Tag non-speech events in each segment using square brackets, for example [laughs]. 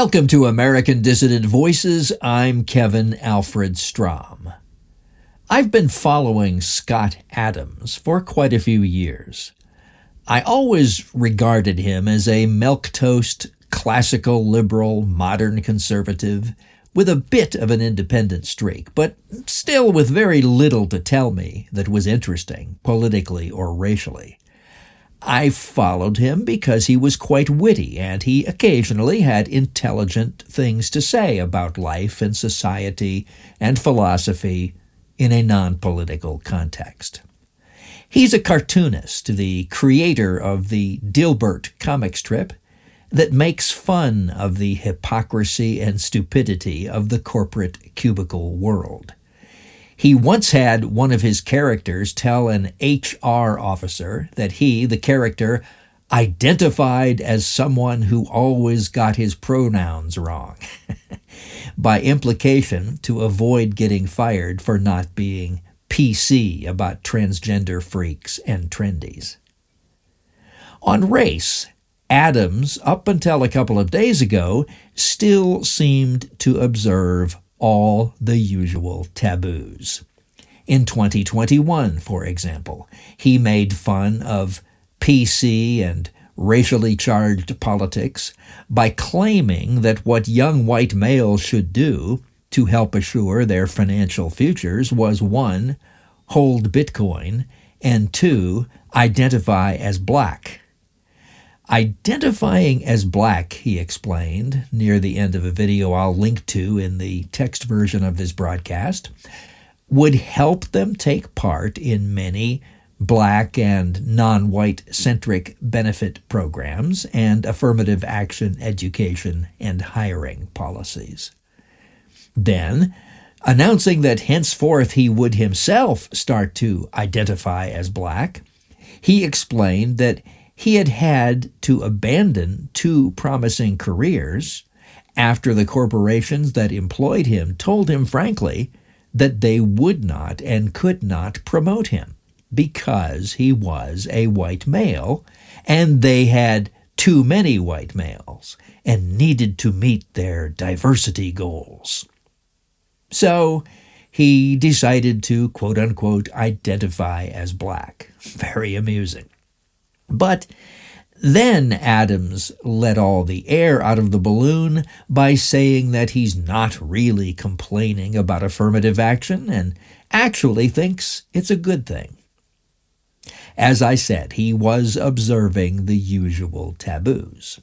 Welcome to American Dissident Voices. I'm Kevin Alfred Strom. I've been following Scott Adams for quite a few years. I always regarded him as a milquetoast, classical liberal, modern conservative with a bit of an independent streak, but still with very little to tell me that was interesting, politically or racially. I followed him because he was quite witty and he occasionally had intelligent things to say about life and society and philosophy in a non political context. He's a cartoonist, the creator of the Dilbert comic strip that makes fun of the hypocrisy and stupidity of the corporate cubicle world. He once had one of his characters tell an HR officer that he, the character, identified as someone who always got his pronouns wrong. [laughs] By implication, to avoid getting fired for not being PC about transgender freaks and trendies. On race, Adams, up until a couple of days ago, still seemed to observe all the usual taboos. In 2021, for example, he made fun of PC and racially charged politics by claiming that what young white males should do to help assure their financial futures was one, hold Bitcoin, and two, identify as black. Identifying as black, he explained near the end of a video I'll link to in the text version of this broadcast, would help them take part in many black and non white centric benefit programs and affirmative action education and hiring policies. Then, announcing that henceforth he would himself start to identify as black, he explained that he had had to abandon two promising careers after the corporations that employed him told him frankly that they would not and could not promote him because he was a white male and they had too many white males and needed to meet their diversity goals. So he decided to quote unquote identify as black. [laughs] Very amusing. But then Adams let all the air out of the balloon by saying that he's not really complaining about affirmative action and actually thinks it's a good thing. As I said, he was observing the usual taboos.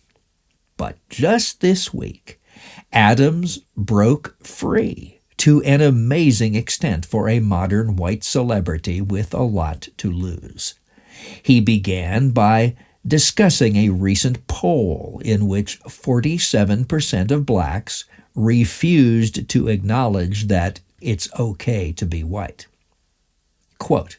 But just this week, Adams broke free to an amazing extent for a modern white celebrity with a lot to lose. He began by discussing a recent poll in which 47% of blacks refused to acknowledge that it's okay to be white. Quote,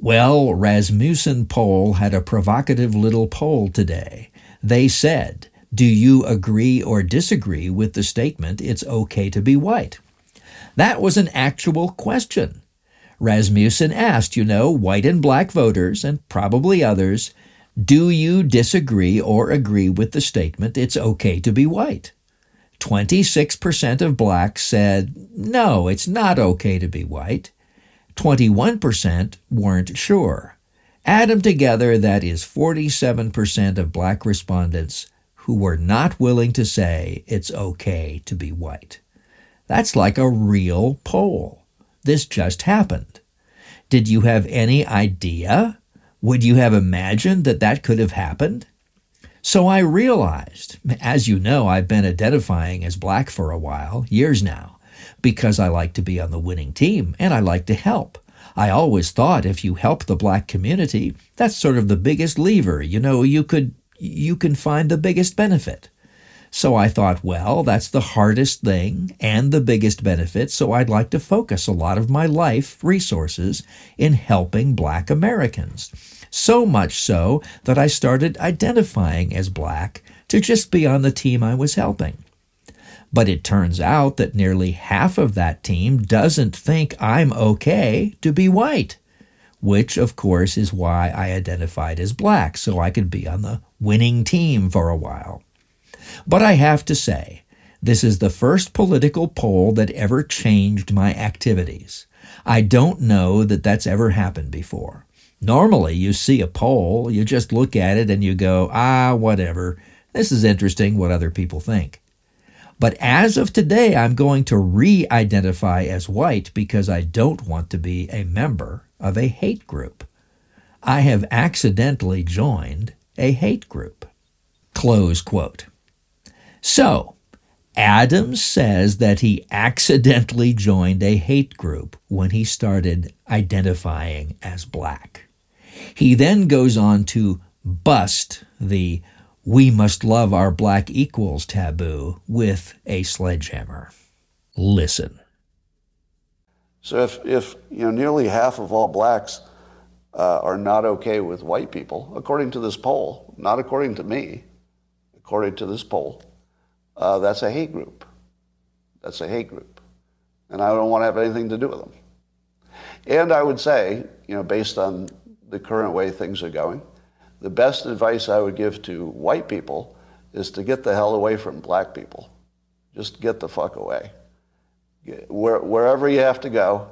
well, Rasmussen poll had a provocative little poll today. They said, Do you agree or disagree with the statement it's okay to be white? That was an actual question. Rasmussen asked, you know, white and black voters, and probably others, do you disagree or agree with the statement it's okay to be white? 26% of blacks said, no, it's not okay to be white. 21% weren't sure. Add them together, that is 47% of black respondents who were not willing to say it's okay to be white. That's like a real poll. This just happened. Did you have any idea? Would you have imagined that that could have happened? So I realized, as you know, I've been identifying as black for a while, years now, because I like to be on the winning team and I like to help. I always thought if you help the black community, that's sort of the biggest lever. You know, you could you can find the biggest benefit. So I thought, well, that's the hardest thing and the biggest benefit, so I'd like to focus a lot of my life resources in helping black Americans. So much so that I started identifying as black to just be on the team I was helping. But it turns out that nearly half of that team doesn't think I'm okay to be white, which, of course, is why I identified as black, so I could be on the winning team for a while. But I have to say, this is the first political poll that ever changed my activities. I don't know that that's ever happened before. Normally, you see a poll, you just look at it and you go, ah, whatever. This is interesting what other people think. But as of today, I'm going to re identify as white because I don't want to be a member of a hate group. I have accidentally joined a hate group. Close quote. So, Adams says that he accidentally joined a hate group when he started identifying as black. He then goes on to bust the we must love our black equals taboo with a sledgehammer. Listen. So if, if you know nearly half of all blacks uh, are not okay with white people, according to this poll, not according to me, according to this poll, uh, that's a hate group. That's a hate group. And I don't want to have anything to do with them. And I would say, you know, based on the current way things are going, the best advice I would give to white people is to get the hell away from black people. Just get the fuck away. Where, wherever you have to go,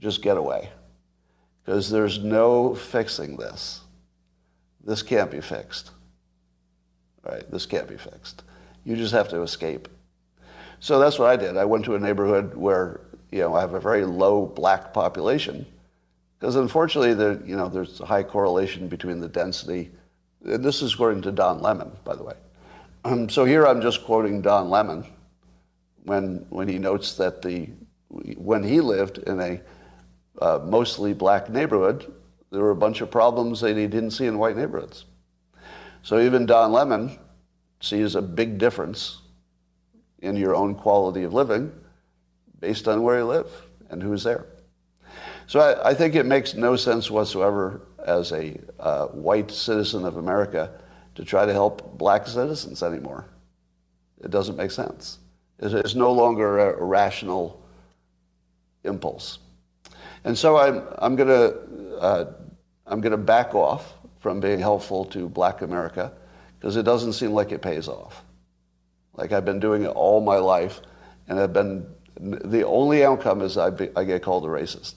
just get away. Because there's no fixing this. This can't be fixed. Right? This can't be fixed. You just have to escape. So that's what I did. I went to a neighborhood where you know I have a very low black population, because unfortunately there you know there's a high correlation between the density. And this is according to Don Lemon, by the way. Um, so here I'm just quoting Don Lemon when when he notes that the when he lived in a uh, mostly black neighborhood, there were a bunch of problems that he didn't see in white neighborhoods. So even Don Lemon sees a big difference in your own quality of living based on where you live and who's there. So I, I think it makes no sense whatsoever as a uh, white citizen of America to try to help black citizens anymore. It doesn't make sense. It's no longer a rational impulse. And so I'm, I'm going to uh, I'm going to back off from being helpful to black America because it doesn't seem like it pays off. Like I've been doing it all my life, and I've been the only outcome is I, be, I get called a racist.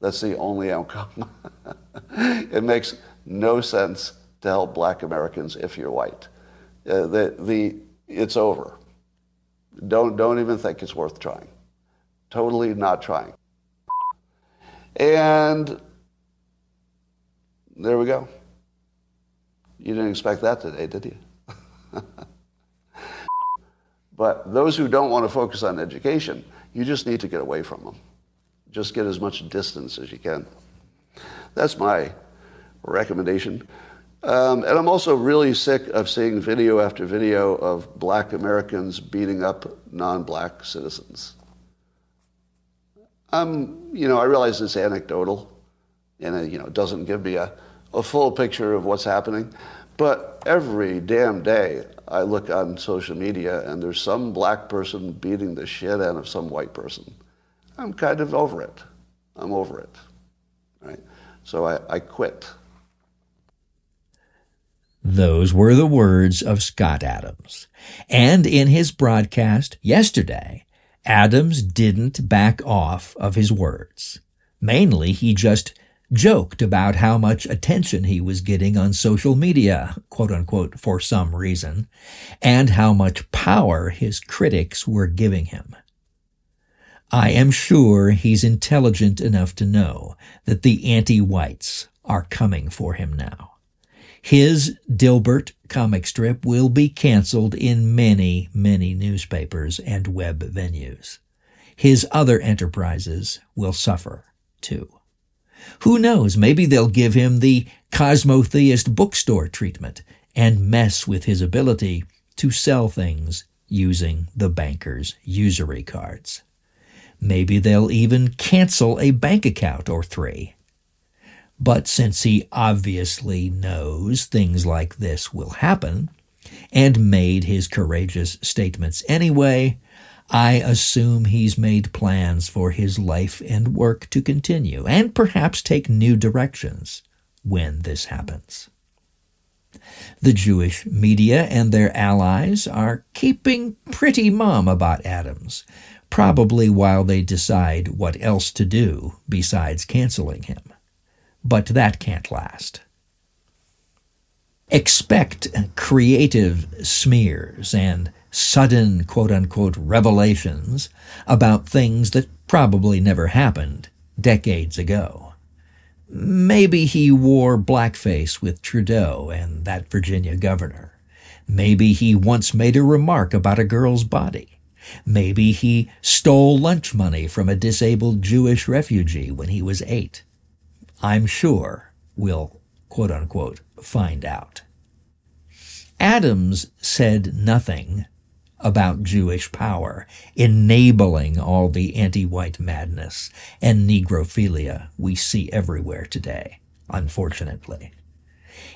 That's the only outcome. [laughs] it makes no sense to help black Americans if you're white. Uh, the, the, it's over. Don't, don't even think it's worth trying. Totally not trying. And there we go. You didn't expect that today, did you? but those who don't want to focus on education, you just need to get away from them. Just get as much distance as you can. That's my recommendation. Um, and I'm also really sick of seeing video after video of black Americans beating up non-black citizens. Um, you know, I realize it's anecdotal, and it, you know, doesn't give me a a full picture of what's happening. But every damn day, I look on social media and there's some black person beating the shit out of some white person. I'm kind of over it. I'm over it. Right? So I, I quit. Those were the words of Scott Adams. And in his broadcast yesterday, Adams didn't back off of his words. Mainly, he just joked about how much attention he was getting on social media, quote unquote, for some reason, and how much power his critics were giving him. I am sure he's intelligent enough to know that the anti-whites are coming for him now. His Dilbert comic strip will be canceled in many, many newspapers and web venues. His other enterprises will suffer too. Who knows, maybe they'll give him the cosmotheist bookstore treatment and mess with his ability to sell things using the banker's usury cards. Maybe they'll even cancel a bank account or three. But since he obviously knows things like this will happen, and made his courageous statements anyway, I assume he's made plans for his life and work to continue and perhaps take new directions when this happens. The Jewish media and their allies are keeping pretty mum about Adams, probably while they decide what else to do besides canceling him. But that can't last. Expect creative smears and sudden quote unquote revelations about things that probably never happened decades ago. Maybe he wore blackface with Trudeau and that Virginia governor. Maybe he once made a remark about a girl's body. Maybe he stole lunch money from a disabled Jewish refugee when he was eight. I'm sure we'll, quote unquote, find out. Adams said nothing about Jewish power, enabling all the anti-white madness and negrophilia we see everywhere today, unfortunately.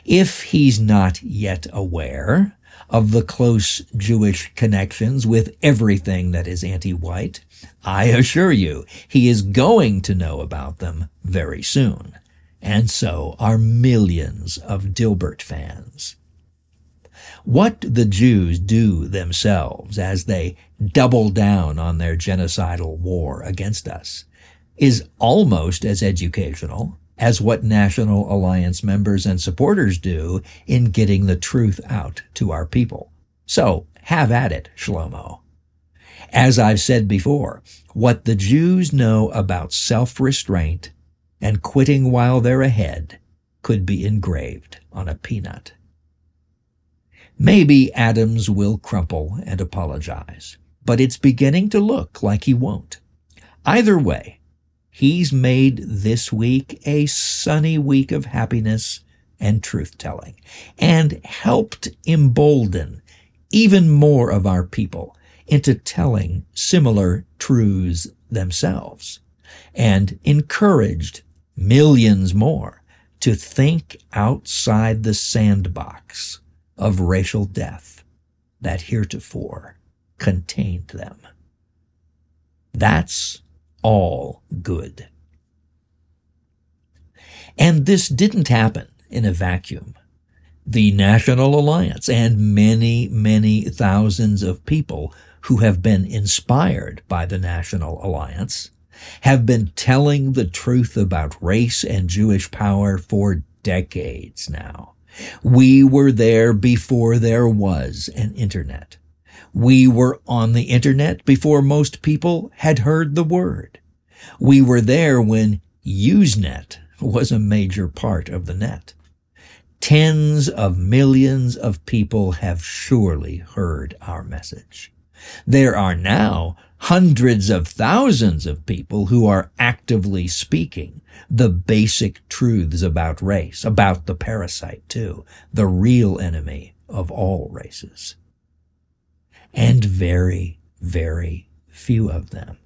If he's not yet aware of the close Jewish connections with everything that is anti-white, I assure you he is going to know about them very soon. And so are millions of Dilbert fans. What the Jews do themselves as they double down on their genocidal war against us is almost as educational as what National Alliance members and supporters do in getting the truth out to our people. So have at it, Shlomo. As I've said before, what the Jews know about self-restraint and quitting while they're ahead could be engraved on a peanut. Maybe Adams will crumple and apologize, but it's beginning to look like he won't. Either way, he's made this week a sunny week of happiness and truth telling and helped embolden even more of our people into telling similar truths themselves and encouraged millions more to think outside the sandbox of racial death that heretofore contained them. That's all good. And this didn't happen in a vacuum. The National Alliance and many, many thousands of people who have been inspired by the National Alliance have been telling the truth about race and Jewish power for decades now. We were there before there was an internet. We were on the internet before most people had heard the word. We were there when Usenet was a major part of the net. Tens of millions of people have surely heard our message. There are now hundreds of thousands of people who are actively speaking the basic truths about race, about the parasite too, the real enemy of all races. And very, very few of them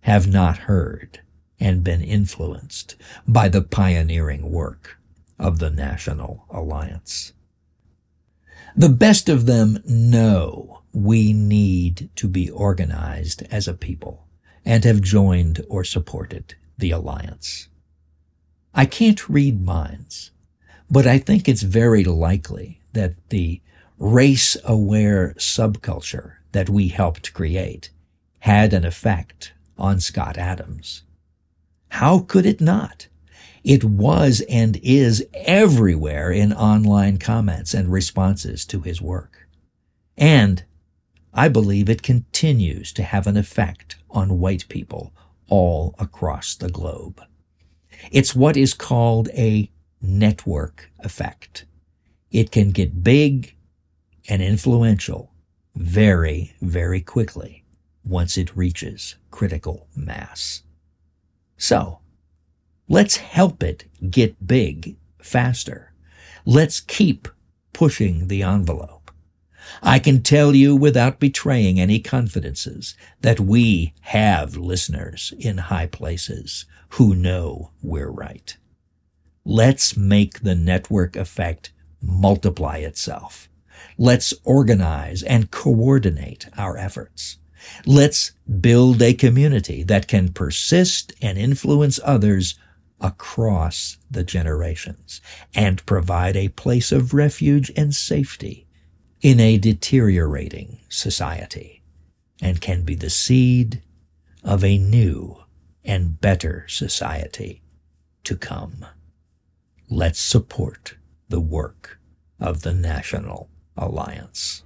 have not heard and been influenced by the pioneering work of the National Alliance. The best of them know we need to be organized as a people and have joined or supported the alliance. I can't read minds, but I think it's very likely that the race aware subculture that we helped create had an effect on Scott Adams. How could it not? It was and is everywhere in online comments and responses to his work. And I believe it continues to have an effect on white people all across the globe. It's what is called a network effect. It can get big and influential very, very quickly once it reaches critical mass. So, let's help it get big faster. Let's keep pushing the envelope. I can tell you without betraying any confidences that we have listeners in high places who know we're right. Let's make the network effect multiply itself. Let's organize and coordinate our efforts. Let's build a community that can persist and influence others across the generations and provide a place of refuge and safety in a deteriorating society and can be the seed of a new and better society to come. Let's support the work of the National Alliance.